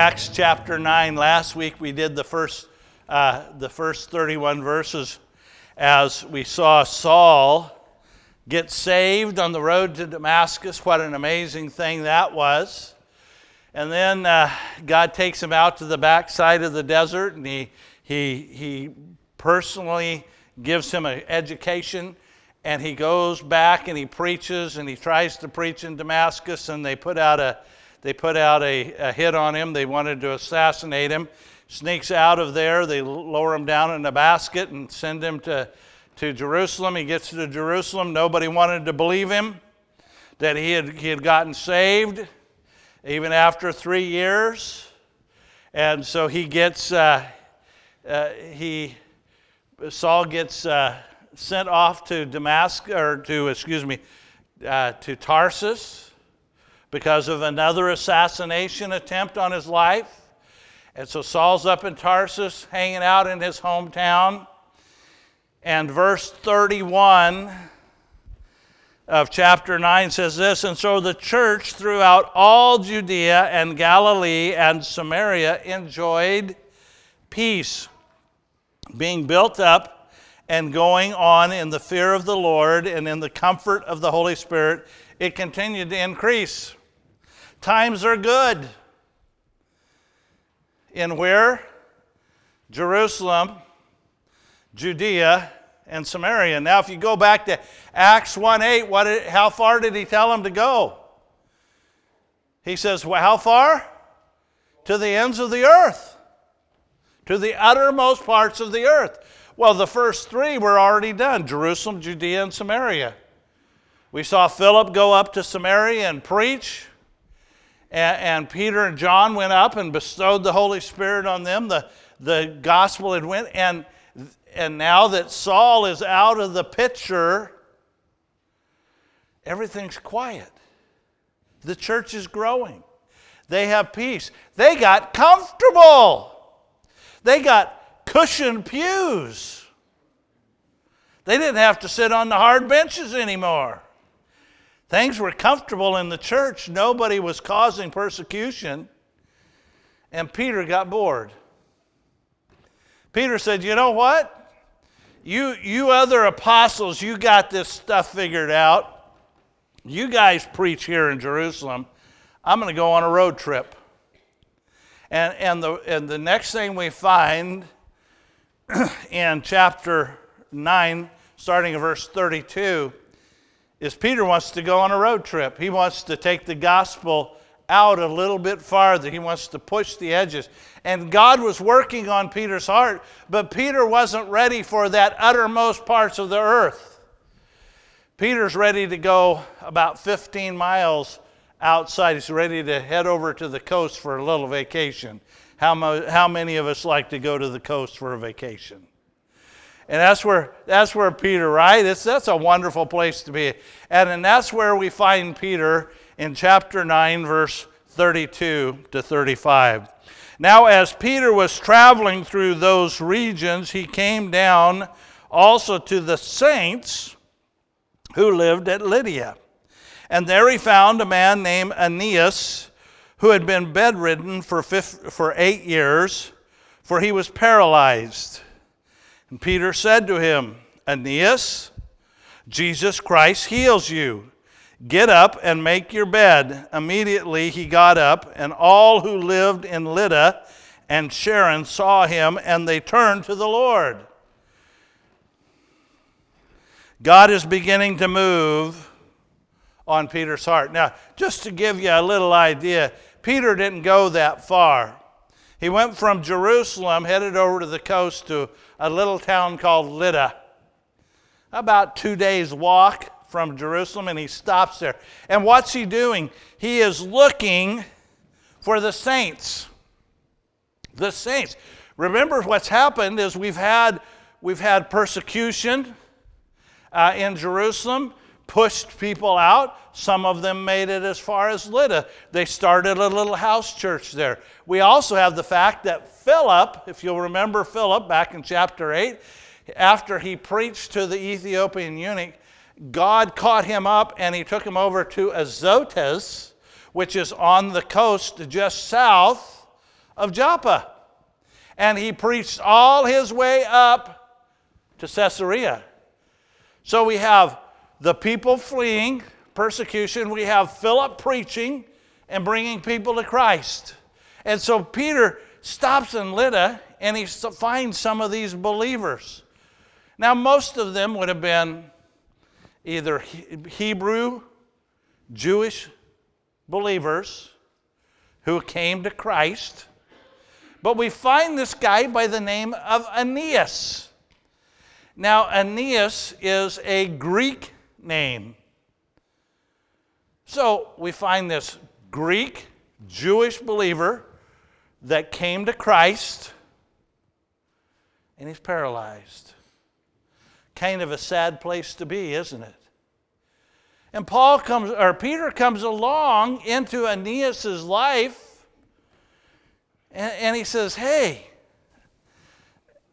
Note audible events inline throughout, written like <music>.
Acts chapter 9. Last week we did the first, uh, the first 31 verses as we saw Saul get saved on the road to Damascus. What an amazing thing that was. And then uh, God takes him out to the backside of the desert and he, he, he personally gives him an education and he goes back and he preaches and he tries to preach in Damascus and they put out a they put out a, a hit on him. They wanted to assassinate him. Sneaks out of there. They lower him down in a basket and send him to, to Jerusalem. He gets to Jerusalem. Nobody wanted to believe him that he had, he had gotten saved even after three years. And so he gets uh, uh, he Saul gets uh, sent off to Damascus, or to, excuse me, uh, to Tarsus because of another assassination attempt on his life. And so Saul's up in Tarsus, hanging out in his hometown. And verse 31 of chapter 9 says this And so the church throughout all Judea and Galilee and Samaria enjoyed peace, being built up and going on in the fear of the Lord and in the comfort of the Holy Spirit, it continued to increase. Times are good. In where? Jerusalem, Judea, and Samaria. Now, if you go back to Acts 1 8, what, how far did he tell them to go? He says, well, How far? To the ends of the earth, to the uttermost parts of the earth. Well, the first three were already done Jerusalem, Judea, and Samaria. We saw Philip go up to Samaria and preach. And, and, Peter and John went up and bestowed the Holy Spirit on them. The, the gospel had went. And, and now that Saul is out of the picture, everything's quiet. The church is growing. They have peace. They got comfortable. They got cushioned pews. They didn't have to sit on the hard benches anymore. Things were comfortable in the church. Nobody was causing persecution. And Peter got bored. Peter said, You know what? You, you other apostles, you got this stuff figured out. You guys preach here in Jerusalem. I'm going to go on a road trip. And, and, the, and the next thing we find <clears throat> in chapter 9, starting in verse 32, is Peter wants to go on a road trip. He wants to take the gospel out a little bit farther. He wants to push the edges. And God was working on Peter's heart, but Peter wasn't ready for that uttermost parts of the earth. Peter's ready to go about 15 miles outside. He's ready to head over to the coast for a little vacation. How, mo- how many of us like to go to the coast for a vacation? And that's where, that's where Peter, right? It's, that's a wonderful place to be. And, and that's where we find Peter in chapter 9, verse 32 to 35. Now, as Peter was traveling through those regions, he came down also to the saints who lived at Lydda. And there he found a man named Aeneas who had been bedridden for, for eight years, for he was paralyzed. And Peter said to him, Aeneas, Jesus Christ heals you. Get up and make your bed. Immediately he got up, and all who lived in Lydda and Sharon saw him, and they turned to the Lord. God is beginning to move on Peter's heart. Now, just to give you a little idea, Peter didn't go that far. He went from Jerusalem, headed over to the coast to a little town called Lydda. About two days' walk from Jerusalem, and he stops there. And what's he doing? He is looking for the saints. The saints. Remember what's happened is we've had we've had persecution uh, in Jerusalem pushed people out. Some of them made it as far as Lydda. They started a little house church there. We also have the fact that Philip, if you'll remember Philip back in chapter 8, after he preached to the Ethiopian eunuch, God caught him up and he took him over to Azotus, which is on the coast just south of Joppa. And he preached all his way up to Caesarea. So we have the people fleeing persecution, we have Philip preaching and bringing people to Christ. And so Peter stops in Lydda and he finds some of these believers. Now, most of them would have been either Hebrew, Jewish believers who came to Christ. But we find this guy by the name of Aeneas. Now, Aeneas is a Greek name. So we find this Greek Jewish believer that came to Christ and he's paralyzed. Kind of a sad place to be, isn't it? And Paul comes, or Peter comes along into Aeneas' life, and, and he says, Hey,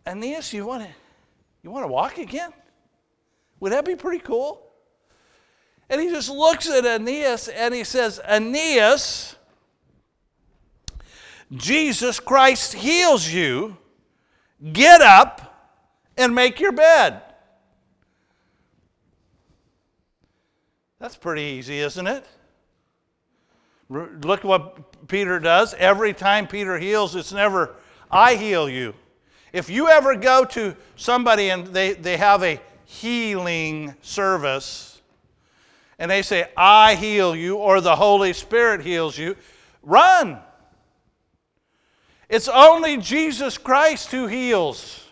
Aeneas, you want to you want to walk again? Would that be pretty cool? And he just looks at Aeneas and he says, Aeneas, Jesus Christ heals you. Get up and make your bed. That's pretty easy, isn't it? Look what Peter does. Every time Peter heals, it's never, I heal you. If you ever go to somebody and they, they have a healing service and they say, I heal you, or the Holy Spirit heals you, run. It's only Jesus Christ who heals.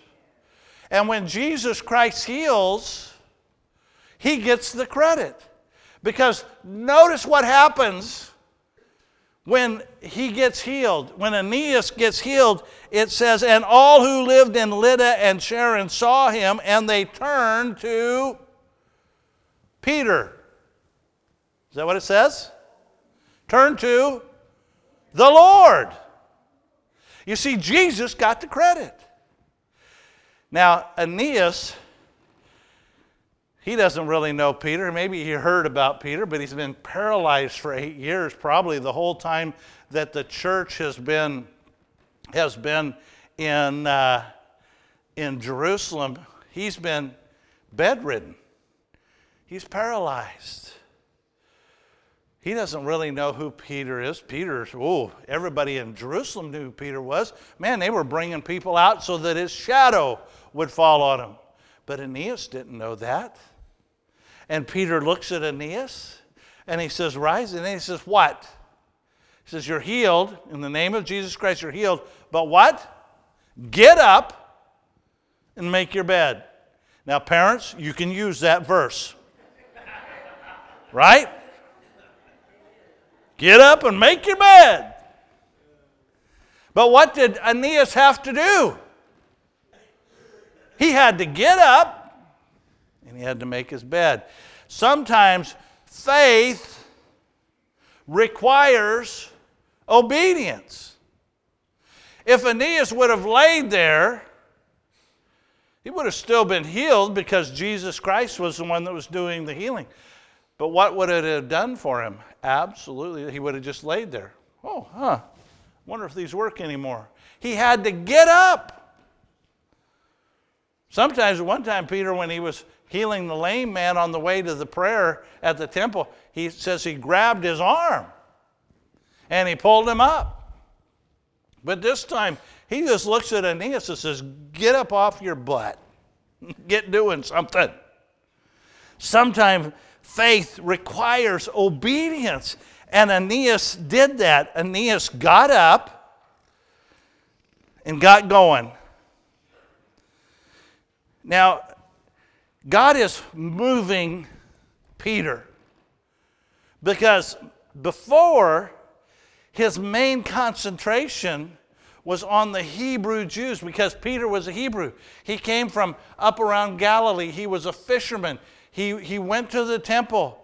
And when Jesus Christ heals, he gets the credit. Because notice what happens when he gets healed. When Aeneas gets healed, it says, And all who lived in Lydda and Sharon saw him, and they turned to Peter. Is that what it says? Turn to the Lord. You see, Jesus got the credit. Now, Aeneas he doesn't really know Peter. Maybe he heard about Peter, but he's been paralyzed for eight years, probably the whole time that the church has been, has been in, uh, in Jerusalem. He's been bedridden, he's paralyzed. He doesn't really know who Peter is. Peter's, oh, everybody in Jerusalem knew who Peter was. Man, they were bringing people out so that his shadow would fall on him. But Aeneas didn't know that. And Peter looks at Aeneas and he says, Rise. And he says, What? He says, You're healed. In the name of Jesus Christ, you're healed. But what? Get up and make your bed. Now, parents, you can use that verse. right? Get up and make your bed. But what did Aeneas have to do? He had to get up and he had to make his bed. Sometimes faith requires obedience. If Aeneas would have laid there, he would have still been healed because Jesus Christ was the one that was doing the healing. But what would it have done for him? Absolutely, he would have just laid there. Oh, huh. Wonder if these work anymore. He had to get up. Sometimes, one time, Peter, when he was healing the lame man on the way to the prayer at the temple, he says he grabbed his arm and he pulled him up. But this time, he just looks at Aeneas and says, Get up off your butt. <laughs> Get doing something. Sometimes faith requires obedience. And Aeneas did that. Aeneas got up and got going. Now, God is moving Peter because before his main concentration was on the Hebrew Jews because Peter was a Hebrew. He came from up around Galilee. He was a fisherman. He, he went to the temple.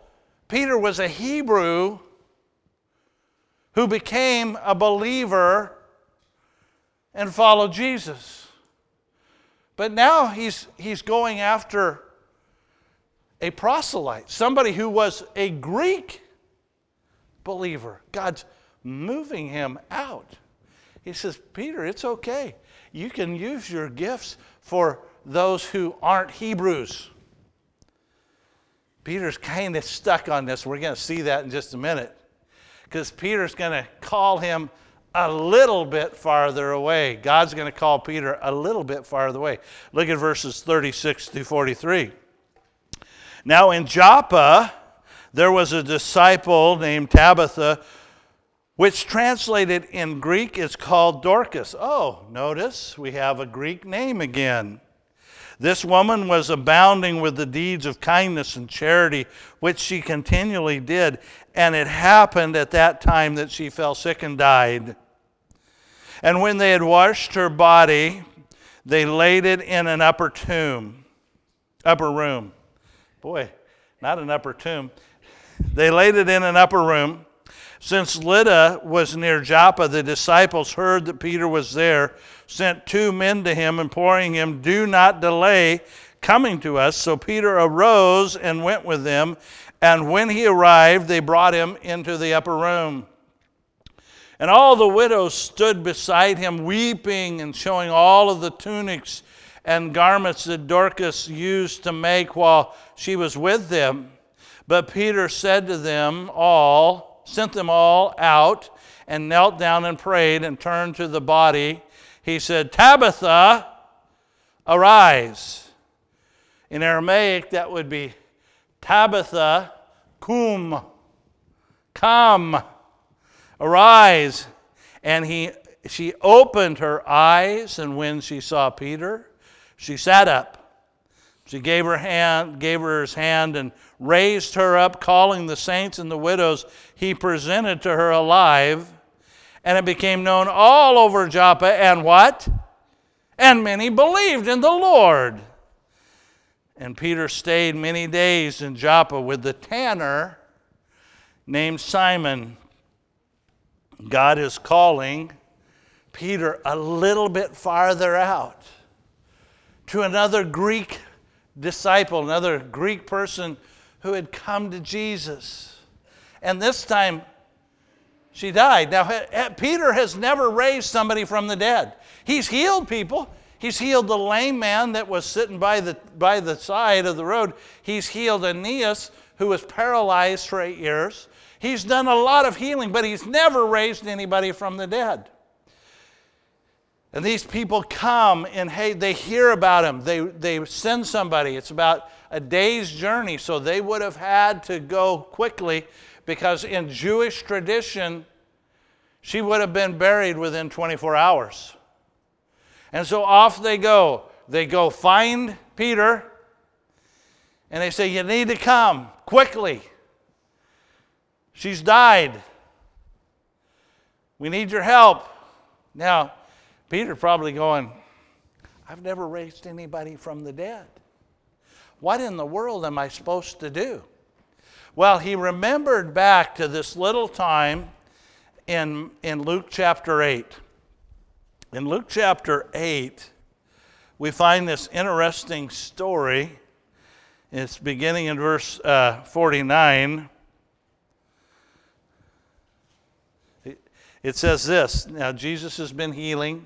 Peter was a Hebrew who became a believer and followed Jesus. But now he's, he's going after a proselyte, somebody who was a Greek believer. God's moving him out. He says, Peter, it's okay. You can use your gifts for those who aren't Hebrews. Peter's kind of stuck on this. We're going to see that in just a minute. Because Peter's going to call him a little bit farther away. God's going to call Peter a little bit farther away. Look at verses 36 through 43. Now in Joppa, there was a disciple named Tabitha, which translated in Greek is called Dorcas. Oh, notice we have a Greek name again. This woman was abounding with the deeds of kindness and charity, which she continually did. And it happened at that time that she fell sick and died. And when they had washed her body, they laid it in an upper tomb, upper room. Boy, not an upper tomb. They laid it in an upper room. Since Lydda was near Joppa, the disciples heard that Peter was there, sent two men to him, imploring him, Do not delay coming to us. So Peter arose and went with them. And when he arrived, they brought him into the upper room. And all the widows stood beside him, weeping and showing all of the tunics and garments that Dorcas used to make while she was with them. But Peter said to them all, sent them all out, and knelt down and prayed and turned to the body. He said, Tabitha, arise. In Aramaic, that would be Tabitha, cum, come, arise. And he, she opened her eyes, and when she saw Peter, she sat up. She gave her hand, gave her his hand, and raised her up, calling the saints and the widows. He presented to her alive, and it became known all over Joppa. And what? And many believed in the Lord. And Peter stayed many days in Joppa with the tanner named Simon. God is calling Peter a little bit farther out to another Greek disciple, another Greek person who had come to Jesus. And this time, she died. Now, Peter has never raised somebody from the dead. He's healed people. He's healed the lame man that was sitting by the, by the side of the road. He's healed Aeneas, who was paralyzed for eight years. He's done a lot of healing, but he's never raised anybody from the dead. And these people come and hey, they hear about him. They, they send somebody. It's about a day's journey, so they would have had to go quickly because in Jewish tradition, she would have been buried within 24 hours. And so off they go. They go find Peter and they say, You need to come quickly. She's died. We need your help. Now, Peter probably going, I've never raised anybody from the dead. What in the world am I supposed to do? Well, he remembered back to this little time in, in Luke chapter 8. In Luke chapter 8, we find this interesting story. It's beginning in verse uh, 49. It says this Now, Jesus has been healing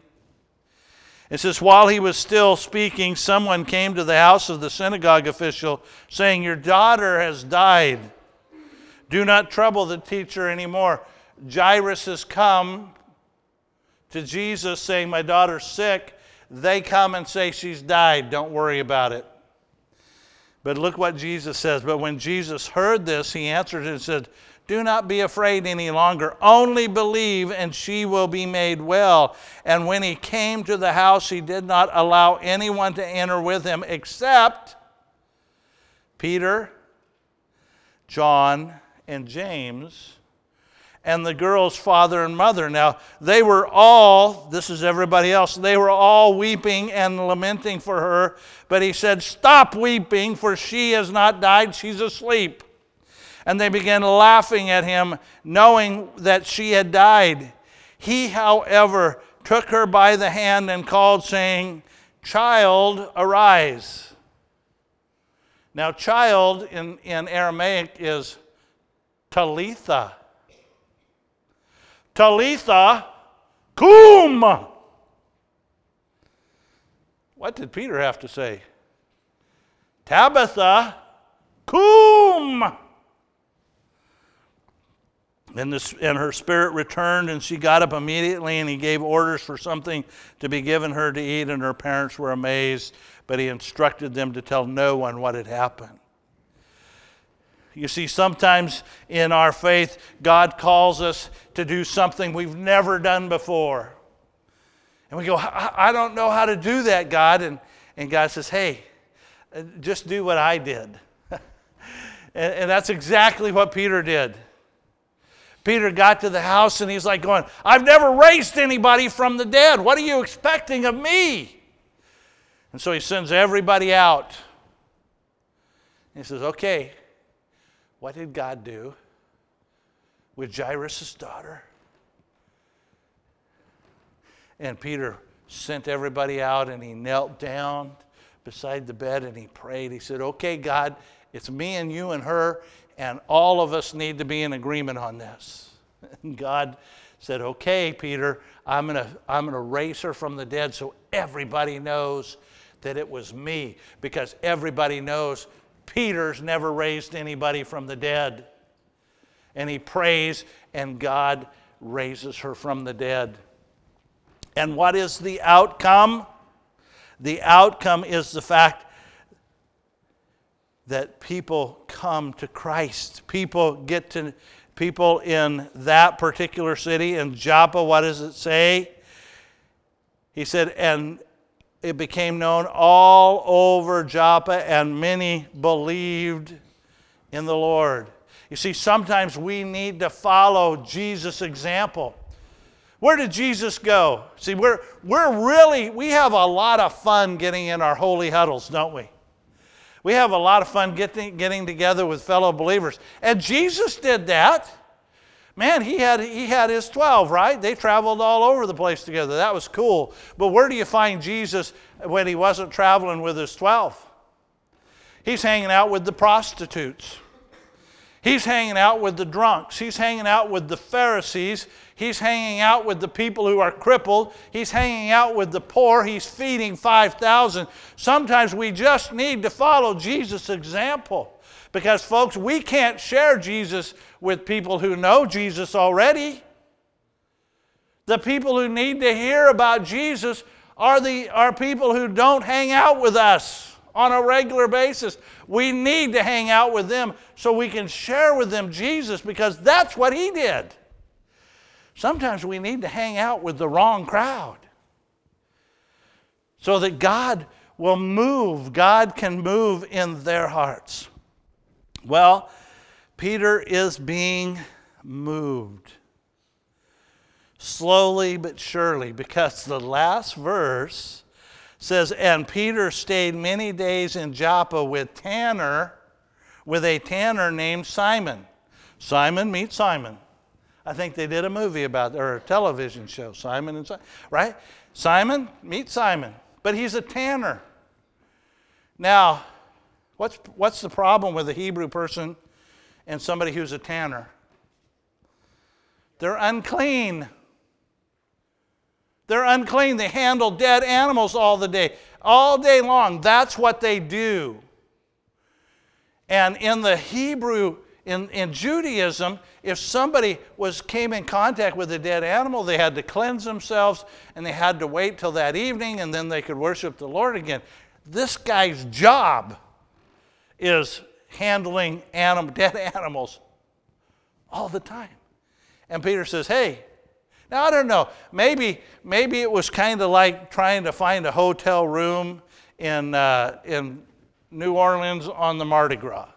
it says, While he was still speaking, someone came to the house of the synagogue official, saying, Your daughter has died. Do not trouble the teacher anymore. Jairus has come to Jesus saying, My daughter's sick. They come and say, She's died. Don't worry about it. But look what Jesus says. But when Jesus heard this, he answered and said, do not be afraid any longer. Only believe, and she will be made well. And when he came to the house, he did not allow anyone to enter with him except Peter, John, and James, and the girl's father and mother. Now, they were all, this is everybody else, they were all weeping and lamenting for her. But he said, Stop weeping, for she has not died, she's asleep. And they began laughing at him, knowing that she had died. He, however, took her by the hand and called, saying, Child, arise. Now, child in, in Aramaic is Talitha. Talitha, Cum! What did Peter have to say? Tabitha, cum! And, this, and her spirit returned, and she got up immediately, and he gave orders for something to be given her to eat, and her parents were amazed, but he instructed them to tell no one what had happened. You see, sometimes in our faith, God calls us to do something we've never done before. And we go, I don't know how to do that, God. And, and God says, Hey, uh, just do what I did. <laughs> and, and that's exactly what Peter did. Peter got to the house and he's like going, I've never raised anybody from the dead. What are you expecting of me? And so he sends everybody out. he says, Okay, what did God do with Jairus' daughter? And Peter sent everybody out and he knelt down beside the bed and he prayed. He said, Okay, God, it's me and you and her, and all of us need to be in agreement on this. <laughs> And God said, Okay, Peter, I'm going to I'm to raise her from the dead so everybody knows that it was me, because everybody knows Peter's never raised anybody from the dead. And he prays, and God raises her from the dead. And what is the outcome? The outcome is the fact that people come to Christ. People get to, people in that particular city, in Joppa, what does it say? He said, and it became known all over Joppa, and many believed in the Lord. You see, sometimes we need to follow Jesus' example. Where did Jesus go? See, we're, we're really, we have a lot of fun getting in our holy huddles, don't we? We have a lot of fun getting, getting together with fellow believers. And Jesus did that. Man, he had, he had his 12, right? They traveled all over the place together. That was cool. But where do you find Jesus when he wasn't traveling with his 12? He's hanging out with the prostitutes. He's hanging out with the drunks. He's hanging out with the Pharisees. He's hanging out with the people who are crippled. He's hanging out with the poor. He's feeding 5,000. Sometimes we just need to follow Jesus' example. Because, folks, we can't share Jesus with people who know Jesus already. The people who need to hear about Jesus are, the, are people who don't hang out with us on a regular basis. We need to hang out with them so we can share with them Jesus because that's what he did. Sometimes we need to hang out with the wrong crowd so that God will move, God can move in their hearts. Well, Peter is being moved slowly but surely because the last verse says, And Peter stayed many days in Joppa with tanner, with a tanner named Simon. Simon meets Simon. I think they did a movie about or a television show, Simon and Simon, right? Simon meet Simon, but he's a tanner. Now, what's, what's the problem with a Hebrew person and somebody who's a tanner? They're unclean. They're unclean. They handle dead animals all the day, all day long. That's what they do. And in the Hebrew, in, in Judaism, if somebody was came in contact with a dead animal, they had to cleanse themselves and they had to wait till that evening and then they could worship the Lord again. This guy's job is handling anim, <laughs> dead animals all the time. And Peter says, Hey, now, I don't know. Maybe, maybe it was kind of like trying to find a hotel room in, uh, in New Orleans on the Mardi Gras.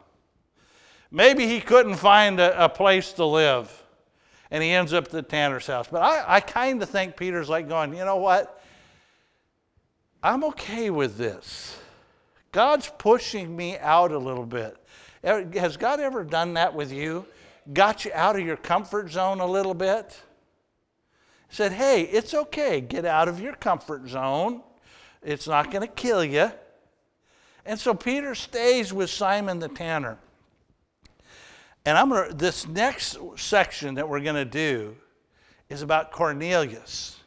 Maybe he couldn't find a, a place to live, and he ends up at the tanner's house. But I, I kind of think Peter's like going, you know what? I'm okay with this. God's pushing me out a little bit. Has God ever done that with you? Got you out of your comfort zone a little bit? said, Hey, it's okay. Get out of your comfort zone. It's not going to kill you. And so Peter stays with Simon the tanner. And I'm gonna, this next section that we're going to do is about Cornelius.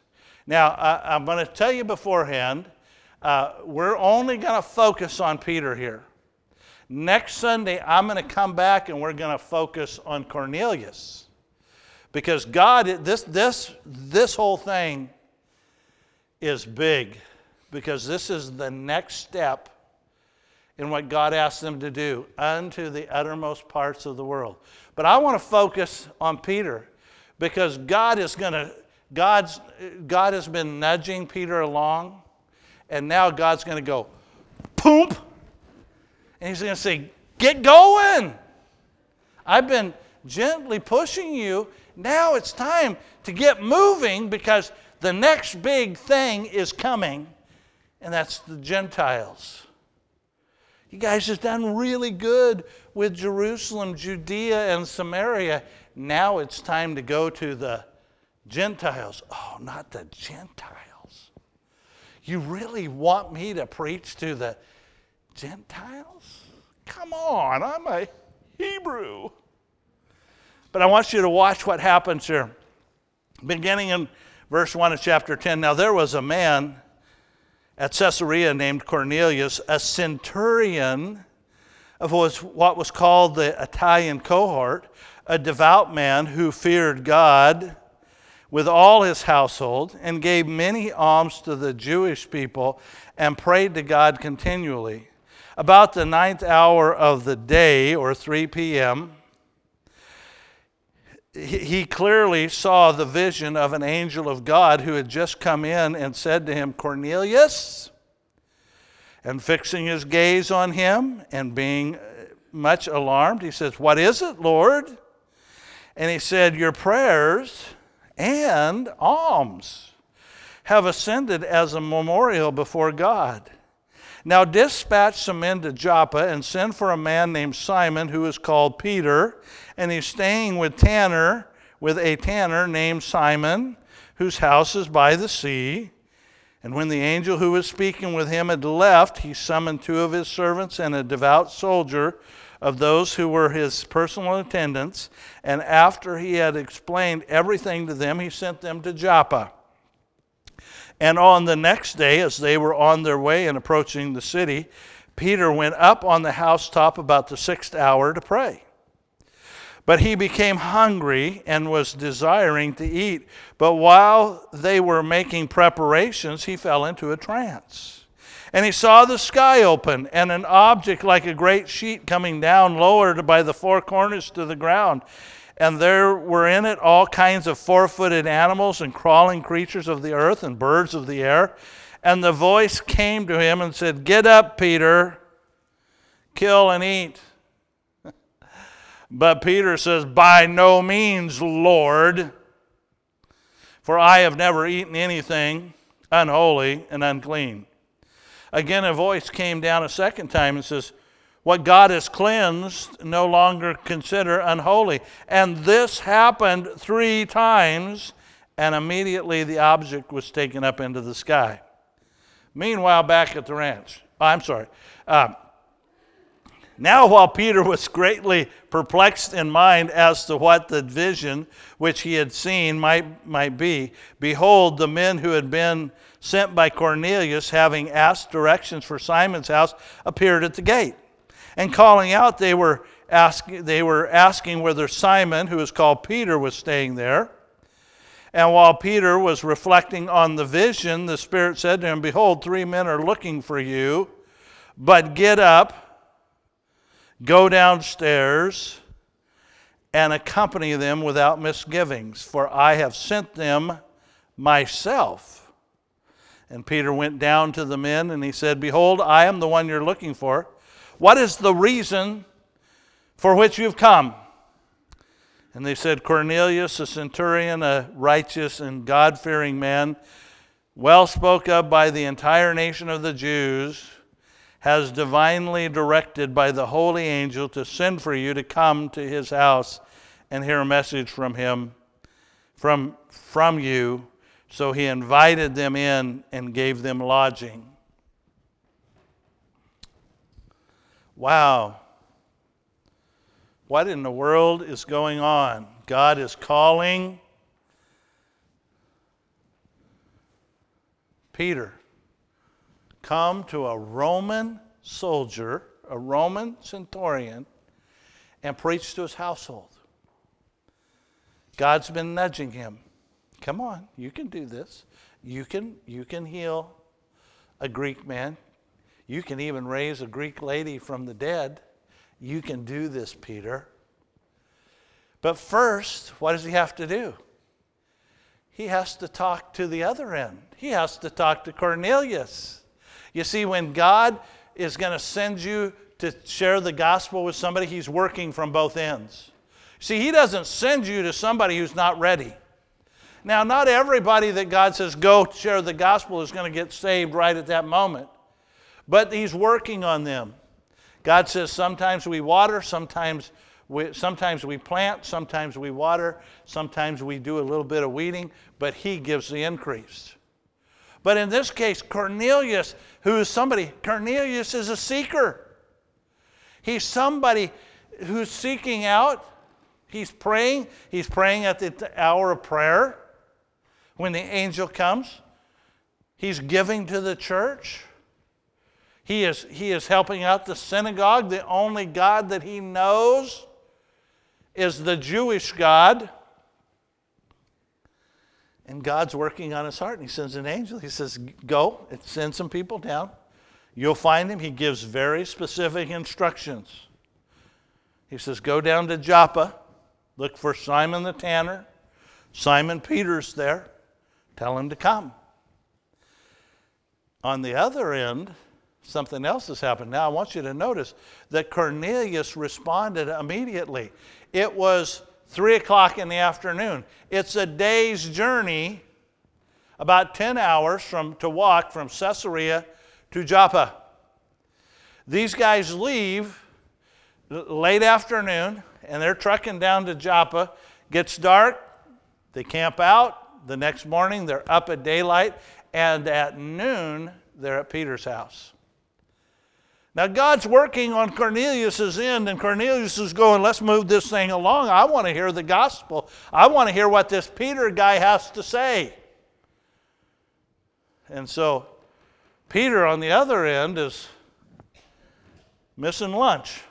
Now, I, am going to tell you beforehand, uh, we're only going to focus on Peter here. Next Sunday, I'm going to come back and we're going to focus on Cornelius. Because God, this, this, this whole thing is big. Because this is the next step in what God asked them to do unto the uttermost parts of the world. But I want to focus on Peter because God is going to God's God has been nudging Peter along and now God's going to go poop and he's going to say get going. I've been gently pushing you. Now it's time to get moving because the next big thing is coming and that's the Gentiles. You guys have done really good with Jerusalem, Judea, and Samaria. Now it's time to go to the Gentiles. Oh, not the Gentiles. You really want me to preach to the Gentiles? Come on, I'm a Hebrew. But I want you to watch what happens here. Beginning in verse 1 of chapter 10. Now there was a man at Caesarea named Cornelius, a centurion of what was called the Italian cohort, a devout man who feared God with all his household and gave many alms to the Jewish people and prayed to God continually. About the ninth hour of the day, or 3 p.m., he clearly saw the vision of an angel of God who had just come in and said to him, Cornelius. And fixing his gaze on him and being uh, much alarmed, he says, What is it, Lord? And he said, Your prayers and alms have ascended as a memorial before God. Now dispatch some men to Joppa and send for a man named Simon who is called Peter and he's staying with Tanner, with a tanner named Simon, whose house is by the sea. And when the angel who was speaking with him had left, he summoned two of his servants and a devout soldier of those who were his personal attendants. And after he had explained everything to them, he sent them to Joppa. And on the next day, as they were on their way and approaching the city, Peter went up on the housetop about the sixth hour to pray. But he became hungry and was desiring to eat. But while they were making preparations, he fell into a trance. And he saw the sky open and an object like a great sheet coming down, lowered by the four corners to the ground. And there were in it all kinds of four footed animals and crawling creatures of the earth and birds of the air. And the voice came to him and said, Get up, Peter, kill and eat. But Peter says, By no means, Lord, for I have never eaten anything unholy and unclean. Again, a voice came down a second time and says, What God has cleansed, no longer consider unholy. And this happened three times, and immediately the object was taken up into the sky. Meanwhile, back at the ranch, oh, I'm sorry. Uh, now, while Peter was greatly perplexed in mind as to what the vision which he had seen might, might be, behold, the men who had been sent by Cornelius, having asked directions for Simon's house, appeared at the gate. And calling out, they were, they were asking whether Simon, who is called Peter, was staying there. And while Peter was reflecting on the vision, the Spirit said to him, Behold, three men are looking for you, but get up Go downstairs and accompany them without misgivings, for I have sent them myself. And Peter went down to the men and he said, Behold, I am the one you're looking for. What is the reason for which you've come? And they said, Cornelius, a centurion, a righteous and God fearing man, well spoke of by the entire nation of the Jews has divinely directed by the holy angel to send for you to come to his house and hear a message from him from from you so he invited them in and gave them lodging wow what in the world is going on god is calling Peter, come to a Roman soldier, a Roman centurion, and preach to his household. God's been nudging him. Come on, you can do this. You can, you can heal a Greek man. You can even raise a Greek lady from the dead. You can do this, Peter. But first, what does he have to do? He has to talk to the other end. He has to talk to Cornelius. You see, when God is going to send you to share the gospel with somebody, he's working from both ends. See, he doesn't send you to somebody who's not ready. Now, not everybody that God says go share the gospel is going to get saved right at that moment, but he's working on them. God says sometimes we water, sometimes we, sometimes we plant, sometimes we water, sometimes we do a little bit of weeding, but he gives the increase. But in this case, Cornelius, who is somebody, Cornelius is a seeker. He's somebody who's seeking out. He's praying. He's praying at the hour of prayer when the angel comes. He's giving to the church. He is, he is helping out the synagogue, the only God that he knows is the Jewish God. And God's working on his heart, and he sends an angel. He says, Go and send some people down. You'll find him. He gives very specific instructions. He says, Go down to Joppa, look for Simon the tanner. Simon Peter's there. Tell him to come. On the other end, something else has happened. Now, I want you to notice that Cornelius responded immediately. It was three o'clock in the afternoon. It's a day's journey, about 10 hours from, to walk from Caesarea to Joppa. These guys leave late afternoon and they're trucking down to Joppa. Gets dark, they camp out. The next morning, they're up at daylight, and at noon, they're at Peter's house. Now, God's working on Cornelius's end, and Cornelius is going, let's move this thing along. I want to hear the gospel. I want to hear what this Peter guy has to say. And so, Peter on the other end is missing lunch.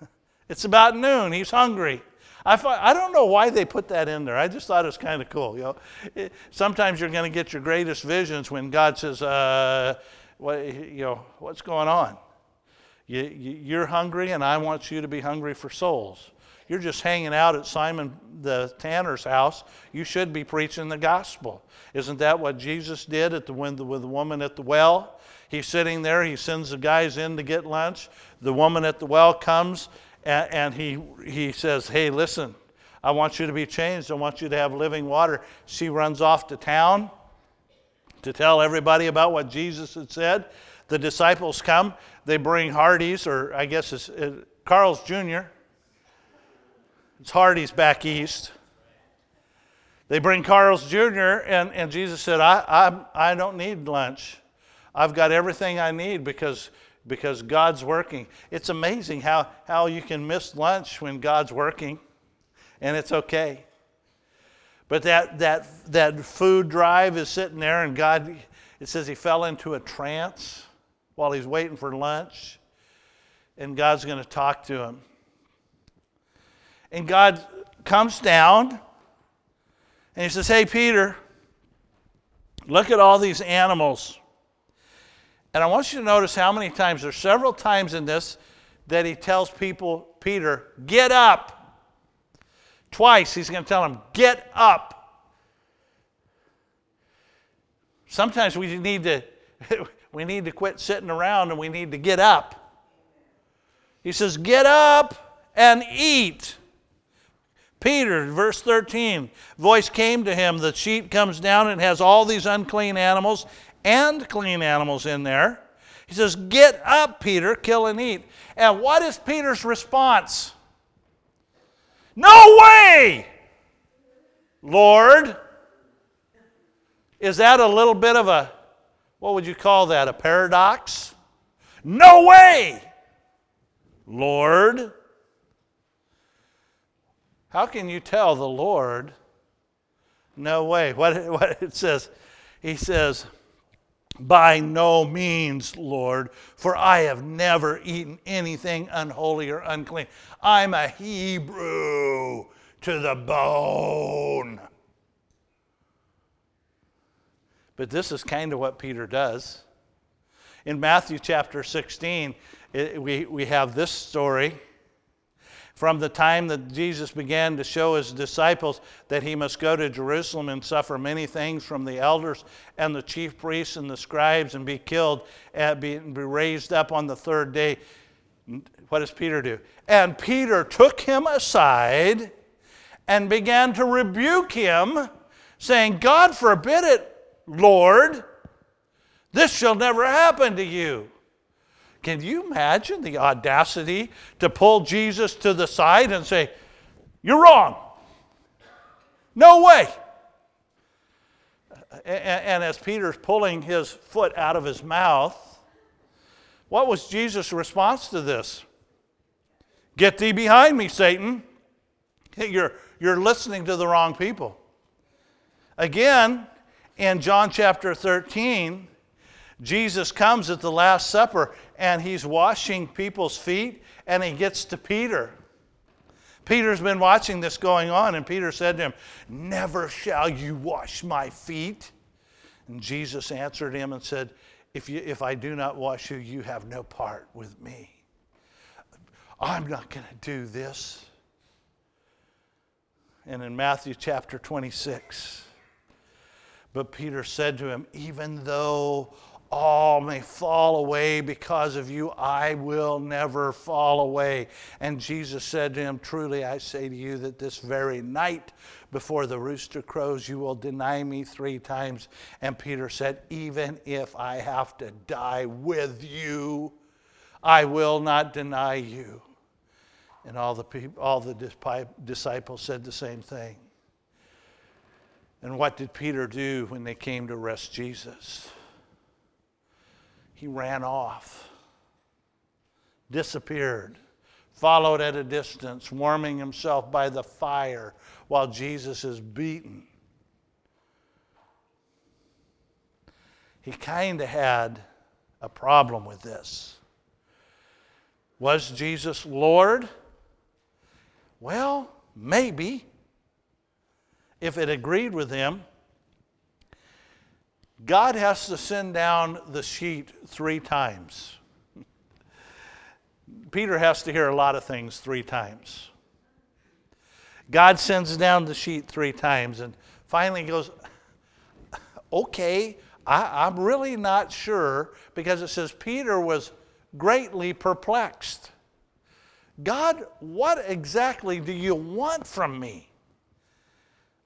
<laughs> It's about noon. He's hungry. I, I don't know why they put that in there. I just thought it was kind of cool. You know, it, sometimes you're going to get your greatest visions when God says, uh, what, you know, what's going on? You, you're hungry, and I want you to be hungry for souls. You're just hanging out at Simon the tanner's house. You should be preaching the gospel. Isn't that what Jesus did at the, with the woman at the well? He's sitting there. He sends the guys in to get lunch. The woman at the well comes, and, and he, he says, Hey, listen, I want you to be changed. I want you to have living water. She runs off to town to tell everybody about what Jesus had said. The disciples come. They bring Hardee's, or I guess it's Carl's Jr. It's Hardee's back east. They bring Carl's Jr., and, and Jesus said, I, I, I don't need lunch. I've got everything I need because, because God's working. It's amazing how, how you can miss lunch when God's working, and it's okay. But that, that, that food drive is sitting there, and God, it says he fell into a trance while he's waiting for lunch, and God's going to talk to him. And God comes down and he says, Hey, Peter, look at all these animals. And I want you to notice how many times, there's several times in this that he tells people, Peter, get up. Twice he's going to tell him, get up. Sometimes we need to <laughs> we need to quit sitting around and we need to get up. He says, Get up and eat. Peter, verse 13, voice came to him. The sheet comes down and has all these unclean animals and clean animals in there. He says, Get up, Peter, kill and eat. And what is Peter's response? No way, Lord. Is that a little bit of a, what would you call that, a paradox? No way, Lord. How can you tell the Lord, no way? What, what it says, he says, By no means, Lord, for I have never eaten anything unholy or unclean. I'm a Hebrew to the bone. But this is kind of what Peter does. In Matthew chapter 16, it, we, we have this story from the time that Jesus began to show his disciples that he must go to Jerusalem and suffer many things from the elders and the chief priests and the scribes and be killed and be, be raised up on the third day. What does Peter do? And Peter took him aside and began to rebuke him, saying, God forbid it, Lord, this shall never happen to you. Can you imagine the audacity to pull Jesus to the side and say, You're wrong? No way. And, as Peter's pulling his foot out of his mouth, what was Jesus' response to this? Get thee behind me, Satan. <laughs> You're, you're listening to the wrong people. Again, in John chapter 13, Jesus comes at the Last Supper and he's washing people's feet and he gets to Peter. Peter's been watching this going on, and Peter said to him, Never shall you wash my feet. And Jesus answered him and said, If, you, if I do not wash you, you have no part with me. I'm not going to do this. And in Matthew chapter 26, but Peter said to him, Even though all may fall away because of you, I will never fall away. And Jesus said to him, Truly I say to you that this very night before the rooster crows, you will deny me three times. And Peter said, Even if I have to die with you, I will not deny you. And all the, people, all the disciples said the same thing. And what did Peter do when they came to arrest Jesus? he ran off, disappeared, followed at a distance, warming himself by the fire while Jesus is beaten. He kind of had a problem with this. Was Jesus Lord? Well, maybe. If it agreed with him, God has to send down the sheet three times. <laughs> Peter has to hear a lot of things three times. God sends down the sheet three times and finally goes, <laughs> Okay, I, am really not sure because it says Peter was greatly perplexed. God, what exactly do you want from me?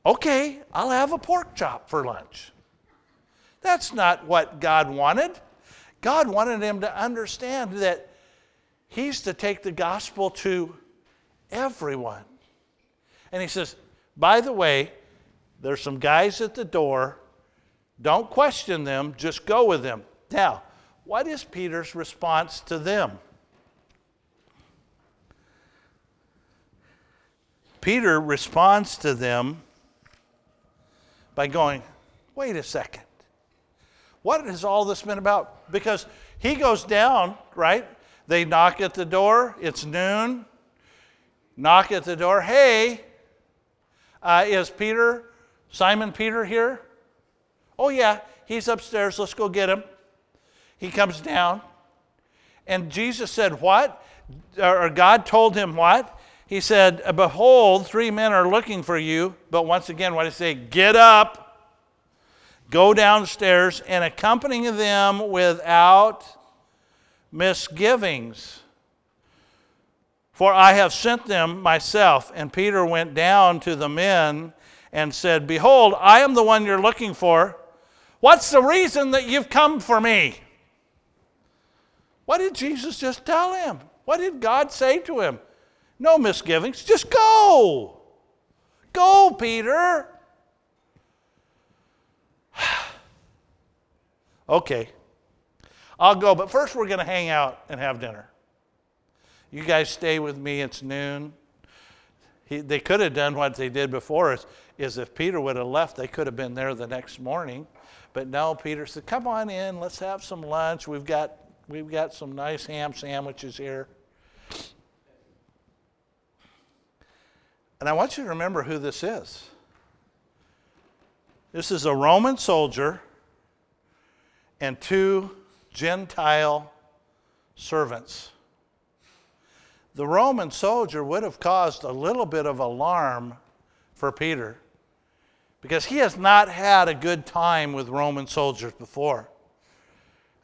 Okay, I'll have a pork chop for lunch. That's not what God wanted. God wanted him to understand that he's to take the gospel to everyone. And he says, by the way, there's some guys at the door. Don't question them, just go with them. Now, what is Peter's response to them? Peter responds to them by going, wait a second. What has all this been about? Because he goes down, right? They knock at the door. It's noon. Knock at the door. Hey, uh, is Peter, Simon Peter here? Oh, yeah, he's upstairs. Let's go get him. He comes down. And Jesus said, What? Or God told him what? He said, Behold, three men are looking for you. But once again, what did he say? Get up go downstairs and accompany them without misgivings. For I have sent them myself. And Peter went down to the men and said, Behold, I am the one you're looking for. What's the reason that you've come for me? What did Jesus just tell him? What did God say to him? No misgivings, just go. Go, Peter. <sighs> okay, I'll go, but first we're going to hang out and have dinner. You guys stay with me, it's noon. He, they could have done what they did before us is if Peter would have left, they could have been there the next morning. But no, Peter said, Come on in, let's have some lunch. We've got, we've got some nice ham sandwiches here. And I want you to remember who this is. This is a Roman soldier and two Gentile servants. The Roman soldier would have caused a little bit of alarm for Peter because he has not had a good time with Roman soldiers before.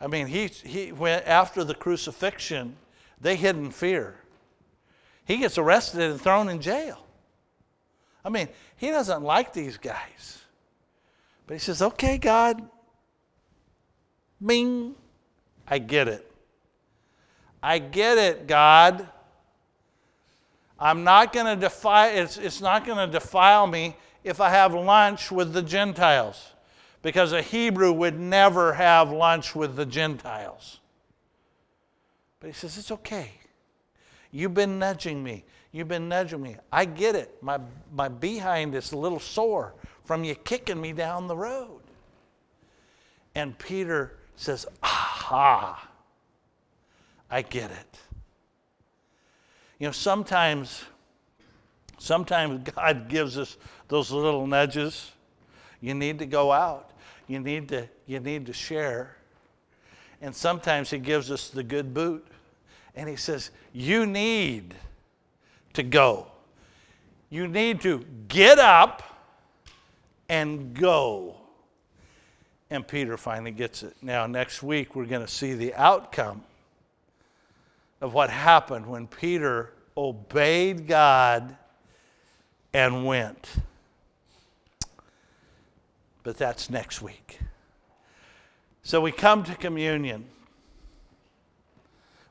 I mean, he, he went after the crucifixion, they hid in fear. He gets arrested and thrown in jail. I mean, he doesn't like these guys. But he says, okay, God, Bing. I get it. I get it, God. I'm not going to defile, it's, it's not going to defile me if I have lunch with the Gentiles, because a Hebrew would never have lunch with the Gentiles. But he says, It's okay. You've been nudging me. You've been nudging me. I get it. My, my behind is a little sore from you kicking me down the road. And Peter says, Aha, I get it. You know, sometimes, sometimes God gives us those little nudges. You need to go out. You need to, you need to share. And sometimes He gives us the good boot. And He says, You need to go. You need to get up and go. And Peter finally gets it. Now, next week, we're going to see the outcome of what happened when Peter obeyed God and went. But that's next week. So we come to communion.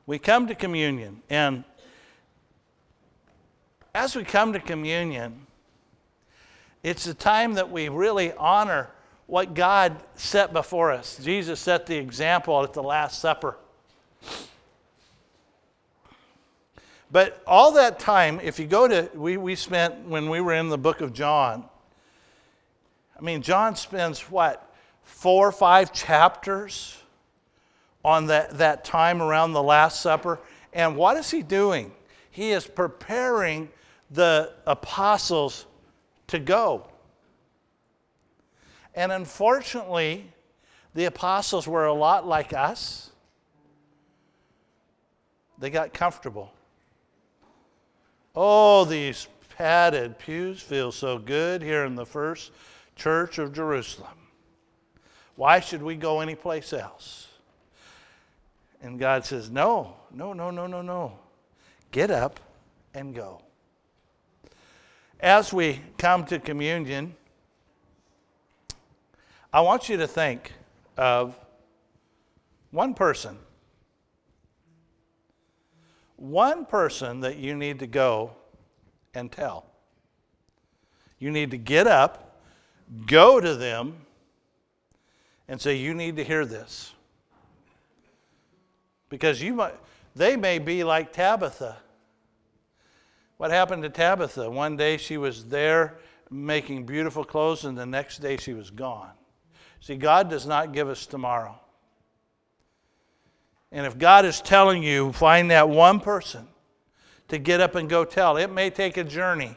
We come to communion. And as we come to communion, it's a time that we really honor what God set before us. Jesus set the example at the Last Supper. But all that time, if you go to, we, we spent when we were in the book of John, I mean, John spends what, four or five chapters on that, that time around the Last Supper. And what is he doing? He is preparing the apostles to go. And unfortunately, the apostles were a lot like us. They got comfortable. Oh, these padded pews feel so good here in the first church of Jerusalem. Why should we go anyplace else? And God says, No, no, no, no, no, no. Get up and go. As we come to communion, I want you to think of one person. One person that you need to go and tell. You need to get up, go to them, and say, You need to hear this. Because you might, they may be like Tabitha. What happened to Tabitha? One day she was there making beautiful clothes, and the next day she was gone. See, God does not give us tomorrow. And if God is telling you, find that one person to get up and go tell. It may take a journey.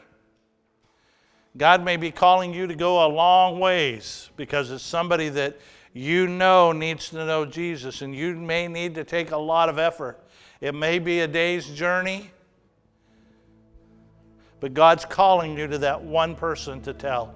God may be calling you to go a long ways because it's somebody that you know needs to know Jesus, and you may need to take a lot of effort. It may be a day's journey, but God's calling you to that one person to tell.